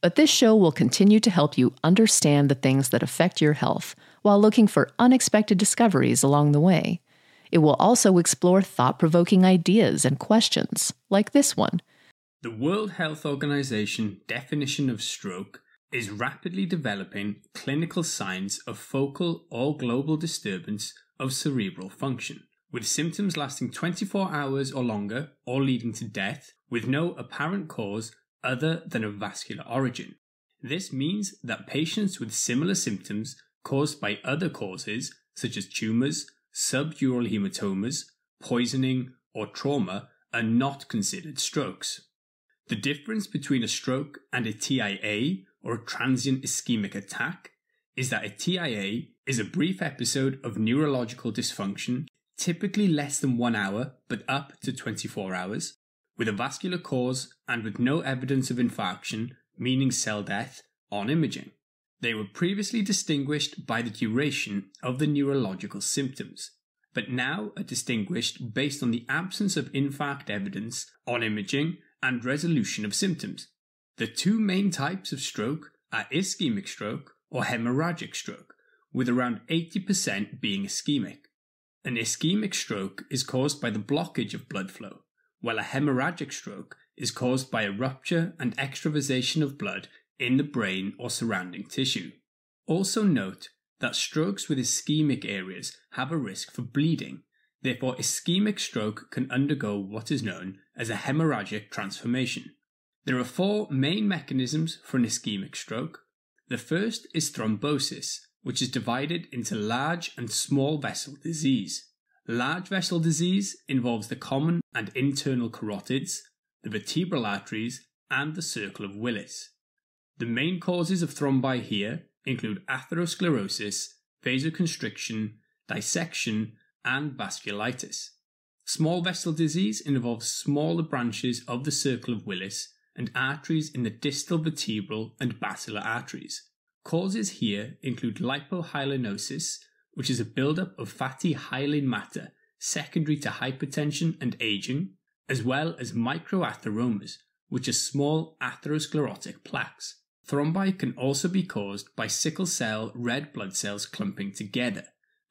But this show will continue to help you understand the things that affect your health while looking for unexpected discoveries along the way. It will also explore thought provoking ideas and questions, like this one. The World Health Organization definition of stroke is rapidly developing clinical signs of focal or global disturbance of cerebral function, with symptoms lasting 24 hours or longer or leading to death with no apparent cause other than a vascular origin. This means that patients with similar symptoms caused by other causes, such as tumours, subdural hematomas, poisoning, or trauma, are not considered strokes. The difference between a stroke and a TIA, or a transient ischemic attack, is that a TIA is a brief episode of neurological dysfunction, typically less than one hour but up to 24 hours, with a vascular cause and with no evidence of infarction, meaning cell death, on imaging. They were previously distinguished by the duration of the neurological symptoms, but now are distinguished based on the absence of infarct evidence on imaging and resolution of symptoms. The two main types of stroke are ischemic stroke or hemorrhagic stroke, with around 80% being ischemic. An ischemic stroke is caused by the blockage of blood flow, while a hemorrhagic stroke is caused by a rupture and extravasation of blood in the brain or surrounding tissue. Also note that strokes with ischemic areas have a risk for bleeding. Therefore, ischemic stroke can undergo what is known as a hemorrhagic transformation. There are four main mechanisms for an ischemic stroke. The first is thrombosis, which is divided into large and small vessel disease. Large vessel disease involves the common and internal carotids, the vertebral arteries, and the circle of Willis. The main causes of thrombi here include atherosclerosis, vasoconstriction, dissection, and vasculitis. Small vessel disease involves smaller branches of the circle of Willis and arteries in the distal vertebral and basilar arteries. Causes here include lipohyalinosis, which is a buildup of fatty hyaline matter secondary to hypertension and aging, as well as microatheromas, which are small atherosclerotic plaques. Thrombi can also be caused by sickle cell red blood cells clumping together,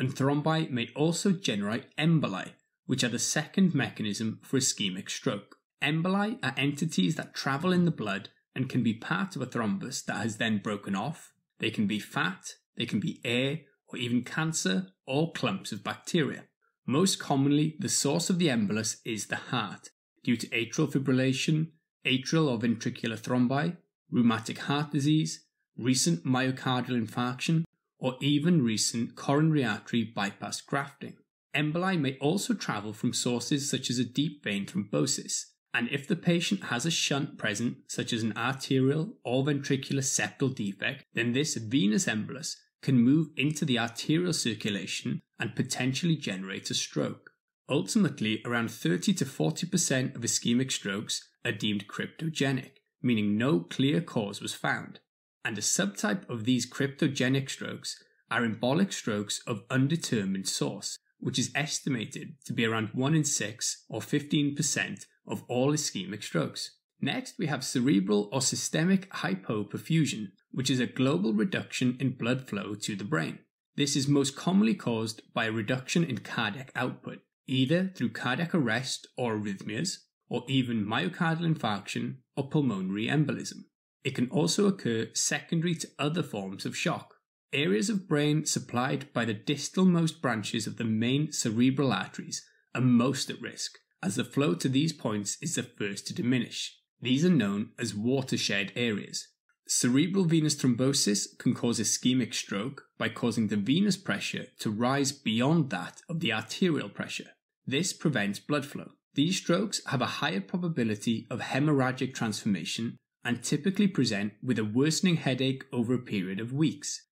and thrombi may also generate emboli, which are the second mechanism for ischemic stroke. Emboli are entities that travel in the blood and can be part of a thrombus that has then broken off. They can be fat, they can be air, or even cancer or clumps of bacteria. Most commonly, the source of the embolus is the heart, due to atrial fibrillation, atrial or ventricular thrombi, rheumatic heart disease, recent myocardial infarction, or even recent coronary artery bypass grafting. Emboli may also travel from sources such as a deep vein thrombosis, and if the patient has a shunt present, such as an atrial or ventricular septal defect, then this venous embolus can move into the arterial circulation and potentially generate a stroke. Ultimately, around 30 to 40% of ischemic strokes are deemed cryptogenic, meaning no clear cause was found. And a subtype of these cryptogenic strokes are embolic strokes of undetermined source, which is estimated to be around 1 in 6 or 15% of all ischemic strokes. Next, we have cerebral or systemic hypoperfusion, which is a global reduction in blood flow to the brain. This is most commonly caused by a reduction in cardiac output, either through cardiac arrest or arrhythmias, or even myocardial infarction or pulmonary embolism. It can also occur secondary to other forms of shock. Areas of brain supplied by the distalmost branches of the main cerebral arteries are most at risk, as the flow to these points is the first to diminish. These are known as watershed areas. Cerebral venous thrombosis can cause ischemic stroke by causing the venous pressure to rise beyond that of the arterial pressure. This prevents blood flow. These strokes have a higher probability of hemorrhagic transformation and typically present with a worsening headache over a period of weeks.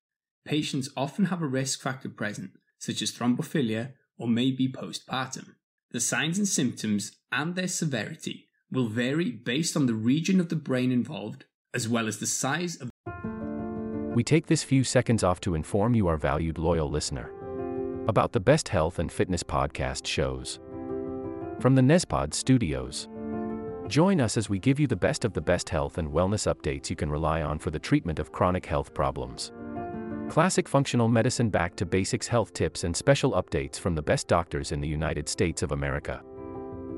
Patients often have a risk factor present, such as thrombophilia or may be postpartum. The signs and symptoms and their severity will vary based on the region of the brain involved, as well as the size of. We take this few seconds off to inform you, our valued loyal listener, about the best health and fitness podcast shows from the Nespod studios. Join us as we give you the best of the best health and wellness updates you can rely on for the treatment of chronic health problems. Classic functional medicine back to basics health tips and special updates from the best doctors in the United States of America.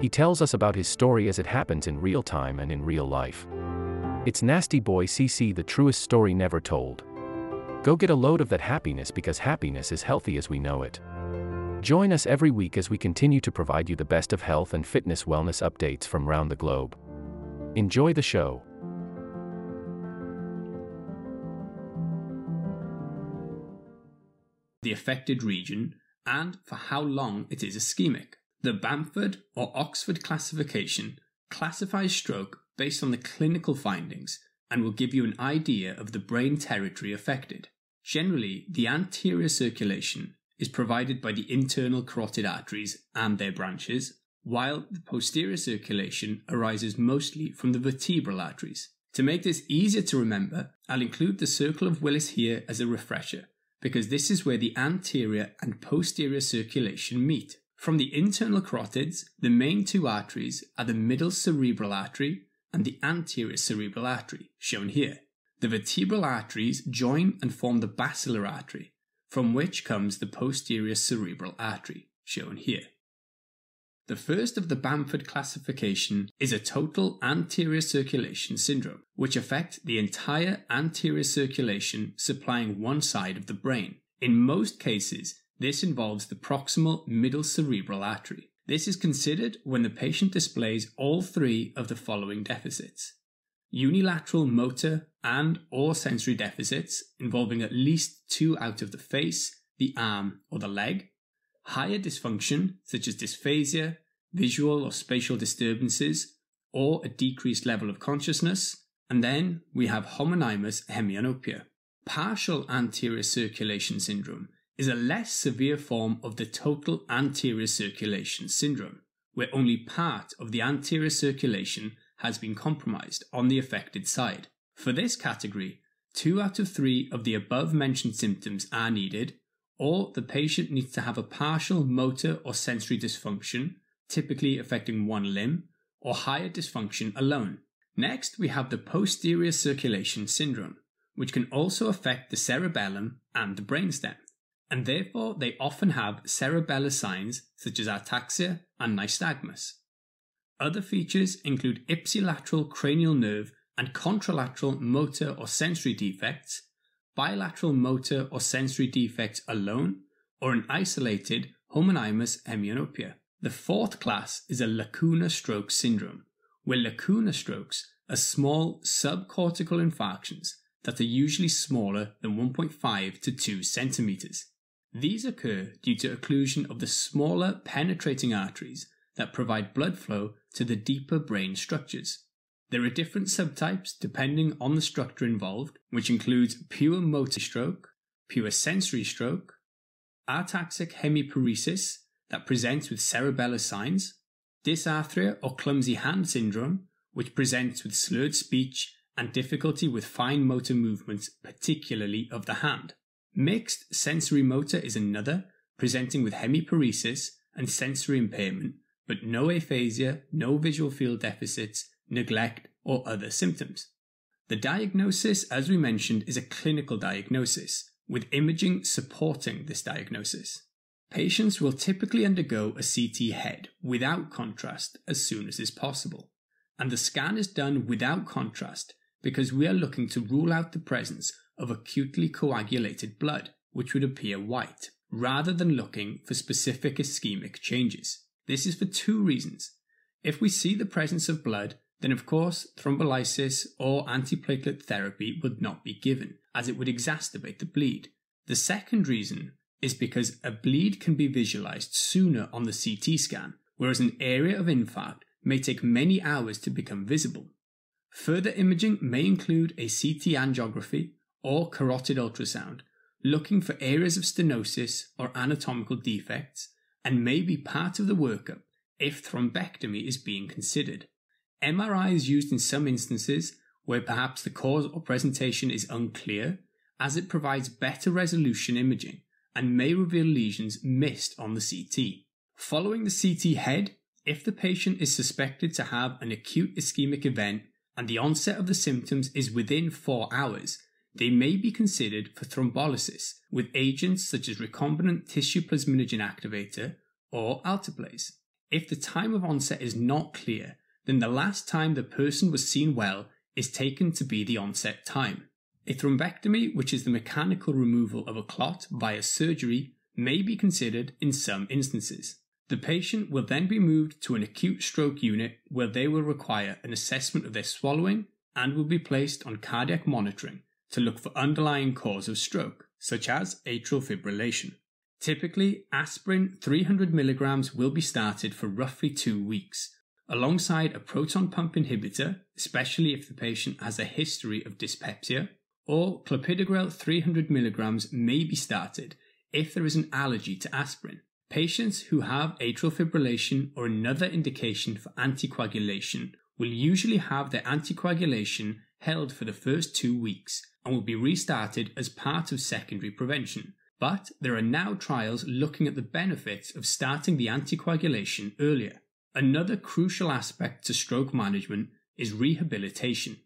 He tells us about his story as it happens in real time and in real life. It's Nasty Boy CC, the truest story never told. Go get a load of that happiness because happiness is healthy as we know it. Join us every week as we continue to provide you the best of health and fitness wellness updates from around the globe. Enjoy the show. The affected region and for how long it is ischemic. The Bamford or Oxford classification classifies stroke based on the clinical findings and will give you an idea of the brain territory affected. Generally, the anterior circulation is provided by the internal carotid arteries and their branches, while the posterior circulation arises mostly from the vertebral arteries. To make this easier to remember, I'll include the circle of Willis here as a refresher, because this is where the anterior and posterior circulation meet. From the internal carotids, the main two arteries are the middle cerebral artery and the anterior cerebral artery, shown here. The vertebral arteries join and form the basilar artery, from which comes the posterior cerebral artery, shown here. The first of the Bamford classification is a total anterior circulation syndrome, which affect the entire anterior circulation supplying one side of the brain. In most cases, this involves the proximal middle cerebral artery. This is considered when the patient displays all three of the following deficits. Unilateral motor and or sensory deficits involving at least two out of the face, the arm, or the leg, higher dysfunction, such as dysphasia, visual or spatial disturbances, or a decreased level of consciousness, and then we have homonymous hemianopia. Partial anterior circulation syndrome is a less severe form of the total anterior circulation syndrome, where only part of the anterior circulation has been compromised on the affected side. For this category, two out of three of the above mentioned symptoms are needed, or the patient needs to have a partial motor or sensory dysfunction, typically affecting one limb, or higher dysfunction alone. Next, we have the posterior circulation syndrome, which can also affect the cerebellum and the brainstem, and therefore they often have cerebellar signs such as ataxia and nystagmus. Other features include ipsilateral cranial nerve and contralateral motor or sensory defects, bilateral motor or sensory defects alone, or an isolated homonymous hemianopia. The fourth class is a lacunar stroke syndrome, where lacunar strokes are small subcortical infarctions that are usually smaller than 1.5 to 2 centimeters. These occur due to occlusion of the smaller penetrating arteries that provide blood flow to the deeper brain structures. There are different subtypes depending on the structure involved, which includes pure motor stroke, pure sensory stroke, ataxic hemiparesis that presents with cerebellar signs, dysarthria or clumsy hand syndrome, which presents with slurred speech and difficulty with fine motor movements, particularly of the hand. Mixed sensory motor is another, presenting with hemiparesis and sensory impairment, but no aphasia, no visual field deficits, neglect, or other symptoms. The diagnosis, as we mentioned, is a clinical diagnosis, with imaging supporting this diagnosis. Patients will typically undergo a CT head without contrast as soon as is possible, and the scan is done without contrast because we are looking to rule out the presence of acutely coagulated blood, which would appear white, rather than looking for specific ischemic changes. This is for two reasons. If we see the presence of blood, then of course thrombolysis or antiplatelet therapy would not be given, as it would exacerbate the bleed. The second reason is because a bleed can be visualized sooner on the CT scan, whereas an area of infarct may take many hours to become visible. Further imaging may include a CT angiography or carotid ultrasound, looking for areas of stenosis or anatomical defects, and may be part of the workup if thrombectomy is being considered. MRI is used in some instances where perhaps the cause or presentation is unclear, as it provides better resolution imaging and may reveal lesions missed on the CT. Following the CT head, if the patient is suspected to have an acute ischemic event and the onset of the symptoms is within four hours, they may be considered for thrombolysis with agents such as recombinant tissue plasminogen activator or alteplase. If the time of onset is not clear, then the last time the person was seen well is taken to be the onset time. A thrombectomy, which is the mechanical removal of a clot via surgery, may be considered in some instances. The patient will then be moved to an acute stroke unit where they will require an assessment of their swallowing and will be placed on cardiac monitoring to look for underlying cause of stroke, such as atrial fibrillation. Typically, aspirin 300 mg will be started for roughly two weeks, alongside a proton pump inhibitor, especially if the patient has a history of dyspepsia, or clopidogrel 300 mg may be started if there is an allergy to aspirin. Patients who have atrial fibrillation or another indication for anticoagulation will usually have their anticoagulation held for the first two weeks and will be restarted as part of secondary prevention. But there are now trials looking at the benefits of starting the anticoagulation earlier. Another crucial aspect to stroke management is rehabilitation,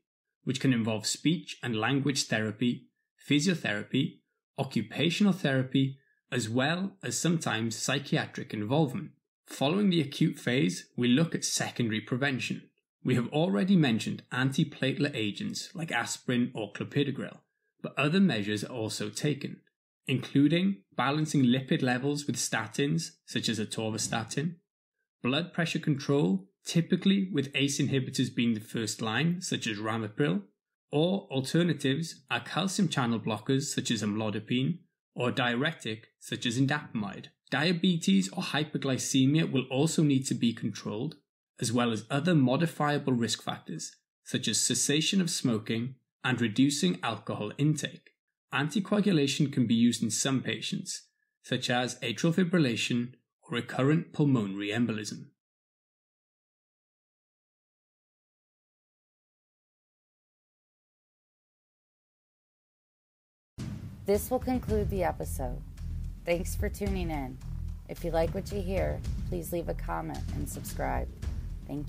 which can involve speech and language therapy, physiotherapy, occupational therapy, as well as sometimes psychiatric involvement. Following the acute phase, we look at secondary prevention. We have already mentioned antiplatelet agents like aspirin or clopidogrel, but other measures are also taken, including balancing lipid levels with statins such as atorvastatin, blood pressure control, typically with ACE inhibitors being the first line such as ramipril, or alternatives are calcium channel blockers such as amlodipine or diuretic such as indapamide. Diabetes or hyperglycemia will also need to be controlled, as well as other modifiable risk factors such as cessation of smoking and reducing alcohol intake. Anticoagulation can be used in some patients, such as atrial fibrillation or recurrent pulmonary embolism. This will conclude the episode. Thanks for tuning in. If you like what you hear, please leave a comment and subscribe. Thank you.